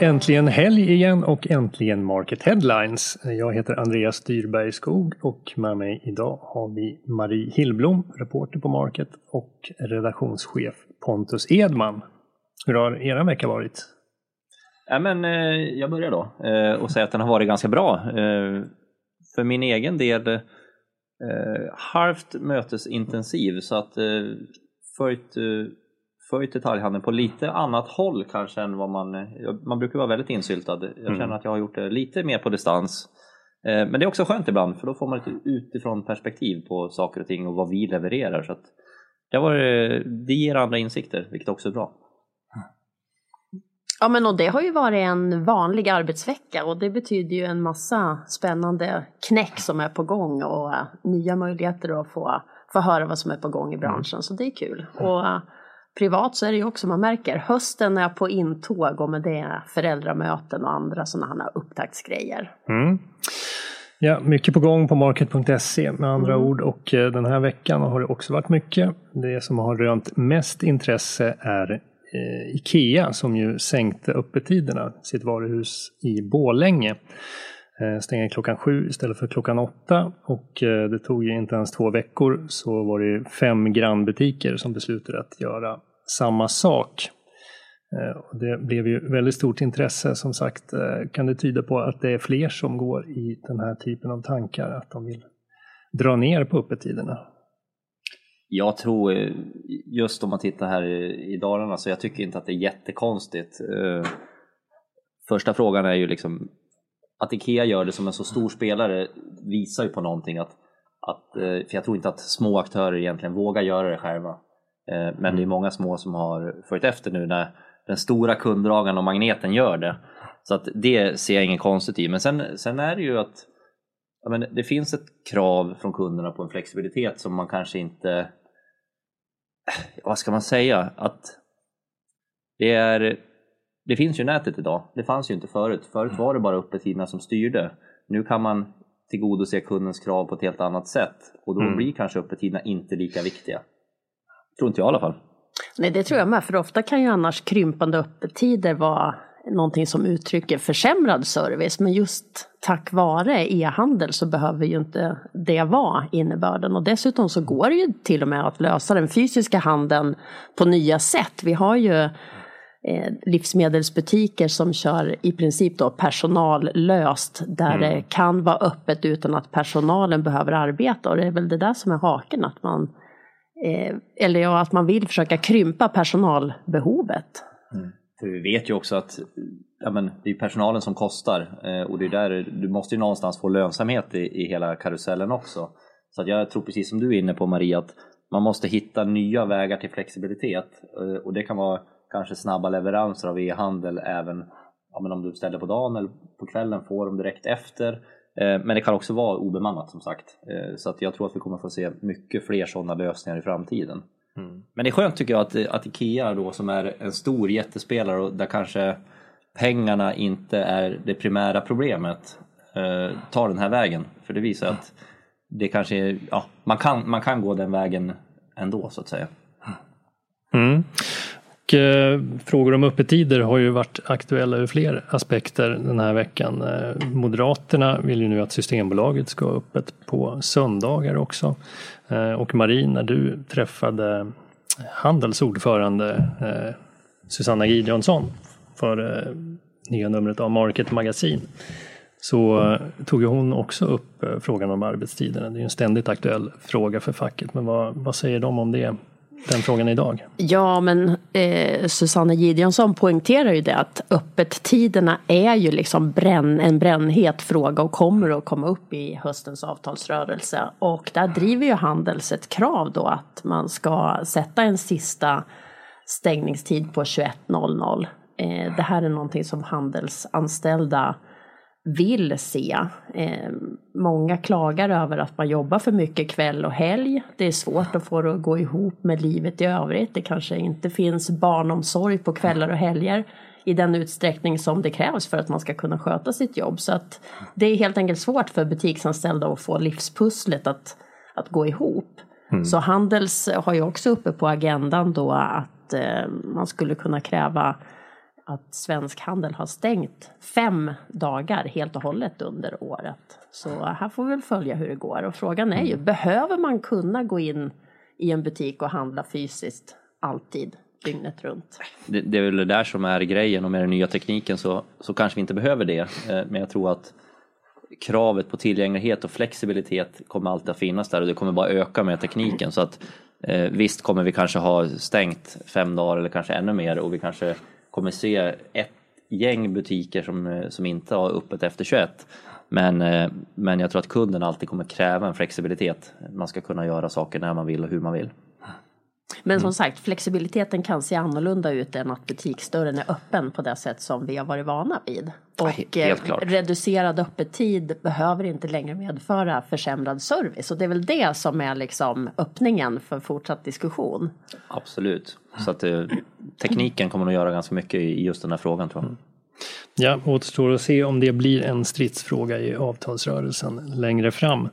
äntligen helg igen och äntligen Market Headlines. Jag heter Andreas Dyrberg Skog och med mig idag har vi Marie Hillblom, reporter på Market och redaktionschef Pontus Edman. Hur har era vecka varit? Ja, men, eh, jag börjar då eh, och säger att den har varit ganska bra. Eh, för min egen del halvt mötesintensiv så att följt följt detaljhandeln på lite annat håll kanske än vad man... Man brukar vara väldigt insyltad. Jag mm. känner att jag har gjort det lite mer på distans. Eh, men det är också skönt ibland för då får man ett utifrån perspektiv på saker och ting och vad vi levererar. Så det, var, det ger andra insikter, vilket också är bra. Ja men och det har ju varit en vanlig arbetsvecka och det betyder ju en massa spännande knäck som är på gång och uh, nya möjligheter att få, få höra vad som är på gång i branschen. Mm. Så det är kul. Och uh, privat så är det ju också, man märker, hösten är på intåg och med det föräldramöten och andra sådana här upptaktsgrejer. Mm. Ja, mycket på gång på market.se med andra mm. ord och eh, den här veckan har det också varit mycket. Det som har rönt mest intresse är eh, Ikea som ju sänkte öppettiderna, sitt varuhus i Bålänge. Eh, stänga klockan sju istället för klockan åtta och eh, det tog ju inte ens två veckor så var det fem grannbutiker som beslutade att göra samma sak. Eh, det blev ju väldigt stort intresse som sagt. Kan det tyda på att det är fler som går i den här typen av tankar, att de vill dra ner på öppettiderna? Jag tror, just om man tittar här i Dalarna, så jag tycker inte att det är jättekonstigt. Första frågan är ju liksom att Ikea gör det som en så stor spelare visar ju på någonting att, att eh, för jag tror inte att små aktörer egentligen vågar göra det själva. Eh, men mm. det är många små som har följt efter nu när den stora kunddragaren och magneten gör det. Så att det ser jag inget konstigt i. Men sen, sen är det ju att men det finns ett krav från kunderna på en flexibilitet som man kanske inte, eh, vad ska man säga, att det är det finns ju nätet idag. Det fanns ju inte förut. Förut var det bara öppettiderna som styrde. Nu kan man tillgodose kundens krav på ett helt annat sätt och då mm. blir kanske öppettiderna inte lika viktiga. Tror inte jag i alla fall. Nej, det tror jag med, för ofta kan ju annars krympande öppettider vara någonting som uttrycker försämrad service, men just tack vare e-handel så behöver ju inte det vara innebörden. Och dessutom så går det ju till och med att lösa den fysiska handeln på nya sätt. Vi har ju livsmedelsbutiker som kör i princip då personallöst där mm. det kan vara öppet utan att personalen behöver arbeta och det är väl det där som är haken att man eh, eller ja, att man vill försöka krympa personalbehovet. Mm. För vi vet ju också att ja, men, det är personalen som kostar eh, och det är där du måste ju någonstans få lönsamhet i, i hela karusellen också. Så att jag tror precis som du är inne på Maria att man måste hitta nya vägar till flexibilitet eh, och det kan vara kanske snabba leveranser av e-handel även ja, men om du ställer på dagen eller på kvällen får dem direkt efter. Eh, men det kan också vara obemannat som sagt. Eh, så att jag tror att vi kommer få se mycket fler sådana lösningar i framtiden. Mm. Men det är skönt tycker jag att, att Ikea då som är en stor jättespelare och där kanske pengarna inte är det primära problemet eh, tar den här vägen. För det visar att det kanske är, ja, man, kan, man kan gå den vägen ändå så att säga. Mm. Och, eh, frågor om öppettider har ju varit aktuella ur fler aspekter den här veckan. Eh, Moderaterna vill ju nu att Systembolaget ska ha öppet på söndagar också. Eh, och Marie, när du träffade Handels ordförande eh, Susanna Gideonsson för eh, nya numret av Market Magasin så eh, tog hon också upp frågan om arbetstiderna. Det är en ständigt aktuell fråga för facket. Men vad, vad säger de om det? Den frågan idag? Ja, men eh, Susanne Gideonsson poängterar ju det att öppettiderna är ju liksom bränn, en brännhet fråga och kommer att komma upp i höstens avtalsrörelse. Och där driver ju Handels ett krav då att man ska sätta en sista stängningstid på 21.00. Eh, det här är någonting som handelsanställda vill se. Eh, många klagar över att man jobbar för mycket kväll och helg. Det är svårt att få det att gå ihop med livet i övrigt. Det kanske inte finns barnomsorg på kvällar och helger i den utsträckning som det krävs för att man ska kunna sköta sitt jobb. Så att det är helt enkelt svårt för butiksanställda att få livspusslet att, att gå ihop. Mm. Så Handels har ju också uppe på agendan då att eh, man skulle kunna kräva att Svensk Handel har stängt fem dagar helt och hållet under året. Så här får vi väl följa hur det går. Och frågan är ju, mm. behöver man kunna gå in i en butik och handla fysiskt alltid? dygnet runt. Det, det, är väl det där som är grejen och med den nya tekniken så, så kanske vi inte behöver det. Eh, men jag tror att kravet på tillgänglighet och flexibilitet kommer alltid att finnas där och det kommer bara öka med tekniken. Så att eh, visst kommer vi kanske ha stängt fem dagar eller kanske ännu mer och vi kanske kommer se ett gäng butiker som, eh, som inte har öppet efter 21. Men, eh, men jag tror att kunden alltid kommer kräva en flexibilitet. Man ska kunna göra saker när man vill och hur man vill. Men som mm. sagt, flexibiliteten kan se annorlunda ut än att butiksdörren är öppen på det sätt som vi har varit vana vid. Och eh, reducerad öppettid behöver inte längre medföra försämrad service. Och det är väl det som är liksom öppningen för fortsatt diskussion. Absolut. Så att eh, tekniken kommer att göra ganska mycket i just den här frågan tror jag. Mm. Ja, återstår att se om det blir en stridsfråga i avtalsrörelsen längre fram.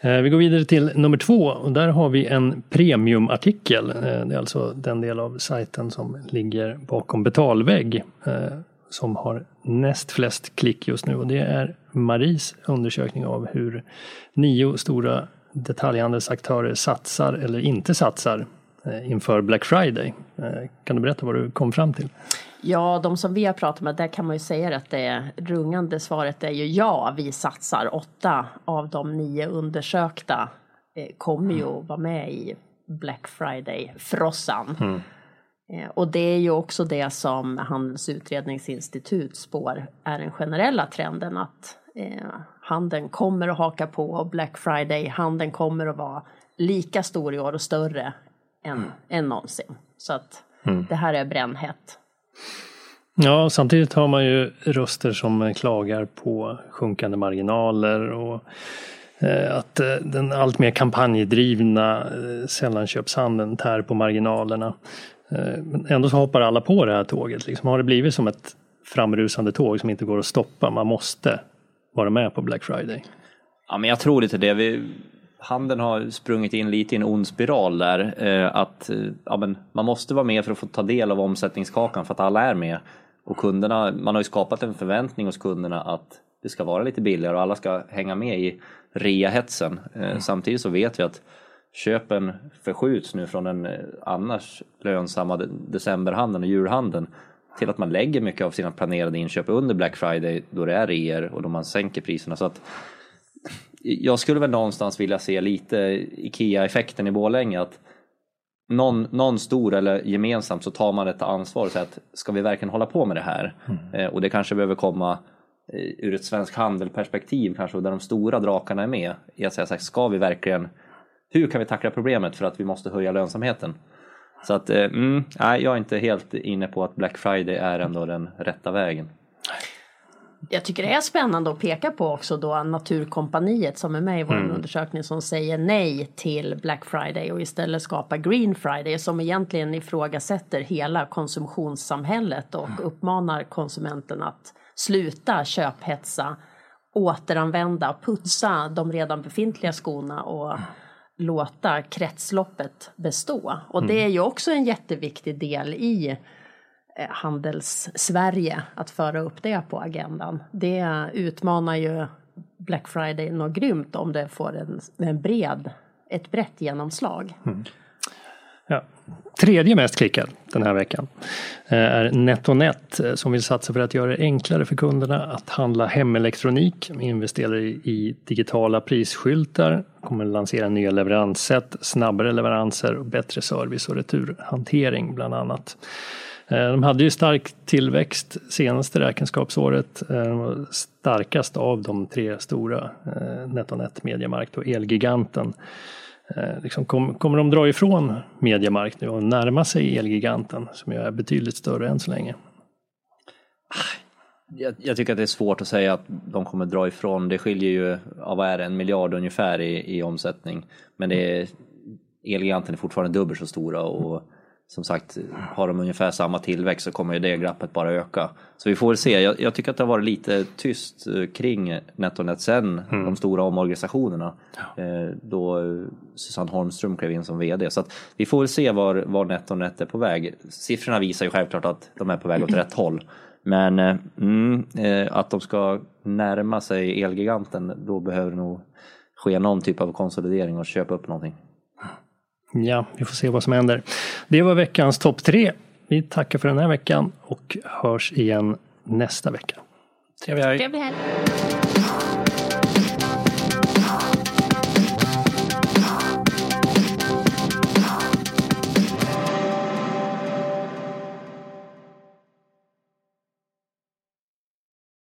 Eh, vi går vidare till nummer två och där har vi en premiumartikel. Eh, det är alltså den del av sajten som ligger bakom betalvägg eh, som har näst flest klick just nu och det är Maries undersökning av hur nio stora detaljhandelsaktörer satsar eller inte satsar inför Black Friday. Kan du berätta vad du kom fram till? Ja, de som vi har pratat med, där kan man ju säga att det rungande svaret är ju ja, vi satsar. Åtta av de nio undersökta eh, kommer ju att vara med i Black Friday-frossan. Mm. Eh, och det är ju också det som Handels utredningsinstitut spår är den generella trenden att eh, handeln kommer att haka på och Black Friday, handeln kommer att vara lika stor i år och större än, än någonsin. Så att mm. det här är brännhett. Ja, samtidigt har man ju röster som klagar på sjunkande marginaler och eh, att eh, den allt mer kampanjdrivna eh, sällanköpshandeln tär på marginalerna. Men ändå så hoppar alla på det här tåget. Liksom har det blivit som ett framrusande tåg som inte går att stoppa. Man måste vara med på Black Friday. Ja, men jag tror lite det. Vi, handeln har sprungit in lite i en ond spiral där. Eh, att ja, men man måste vara med för att få ta del av omsättningskakan för att alla är med. Och kunderna, man har ju skapat en förväntning hos kunderna att det ska vara lite billigare och alla ska hänga med i reahetsen. Eh, mm. Samtidigt så vet vi att köpen förskjuts nu från den eh, annars lönsamma decemberhandeln och julhandeln till att man lägger mycket av sina planerade inköp under Black Friday då det är reor och då man sänker priserna. Så att jag skulle väl någonstans vilja se lite IKEA-effekten i Borlänge att någon, någon stor eller gemensamt så tar man ett ansvar och säger att ska vi verkligen hålla på med det här? Mm. Eh, och det kanske behöver komma eh, ur ett svensk handelperspektiv kanske, där de stora drakarna är med. I att säga så här, ska vi verkligen, hur kan vi tackla problemet för att vi måste höja lönsamheten? Så att, eh, mm, nej, jag är inte helt inne på att Black Friday är ändå den rätta vägen. Jag tycker det är spännande att peka på också då Naturkompaniet som är med i vår mm. undersökning som säger nej till Black Friday och istället skapar Green Friday som egentligen ifrågasätter hela konsumtionssamhället och mm. uppmanar konsumenten att sluta köphetsa, återanvända, putsa de redan befintliga skorna och mm. låta kretsloppet bestå. Och det mm. är ju också en jätteviktig del i Eh, handels-Sverige att föra upp det på agendan. Det utmanar ju Black Friday något grymt om det får en, en bred, ett brett genomslag. Mm. Ja. Tredje mest klickad den här veckan eh, är NetOnNet eh, som vill satsa för att göra det enklare för kunderna att handla hemelektronik. Investerar i digitala prisskyltar, kommer lansera nya leveranssätt, snabbare leveranser och bättre service och returhantering bland annat. Eh, de hade ju stark tillväxt senaste räkenskapsåret. Eh, starkast av de tre stora, eh, NetOnNet, Mediamarkt och Elgiganten. Liksom kommer de dra ifrån Mediamarkt nu och närma sig Elgiganten som ju är betydligt större än så länge? Ah, jag, jag, tycker att det är svårt att säga att de kommer dra ifrån. Det skiljer ju, ja, vad är det, en miljard ungefär i, i omsättning. Men det är, Elgiganten är fortfarande dubbelt så stora och som sagt, har de ungefär samma tillväxt så kommer ju det glappet bara öka. Så vi får väl se. Jag, jag tycker att det har varit lite tyst eh, kring NetOnNet sen mm. de stora omorganisationerna. Ja. Eh, då Susanne Holmström klev in som VD. Så att vi får väl se var, var NetOnNet är på väg. Siffrorna visar ju självklart att de är på väg åt rätt håll. Men eh, mm, att de ska närma sig Elgiganten, då behöver det nog ske någon typ av konsolidering och köpa upp någonting. Ja, vi får se vad som händer. Det var veckans topp tre. Vi tackar för den här veckan och hörs igen nästa vecka. Trevlig helg! Trevlig helg.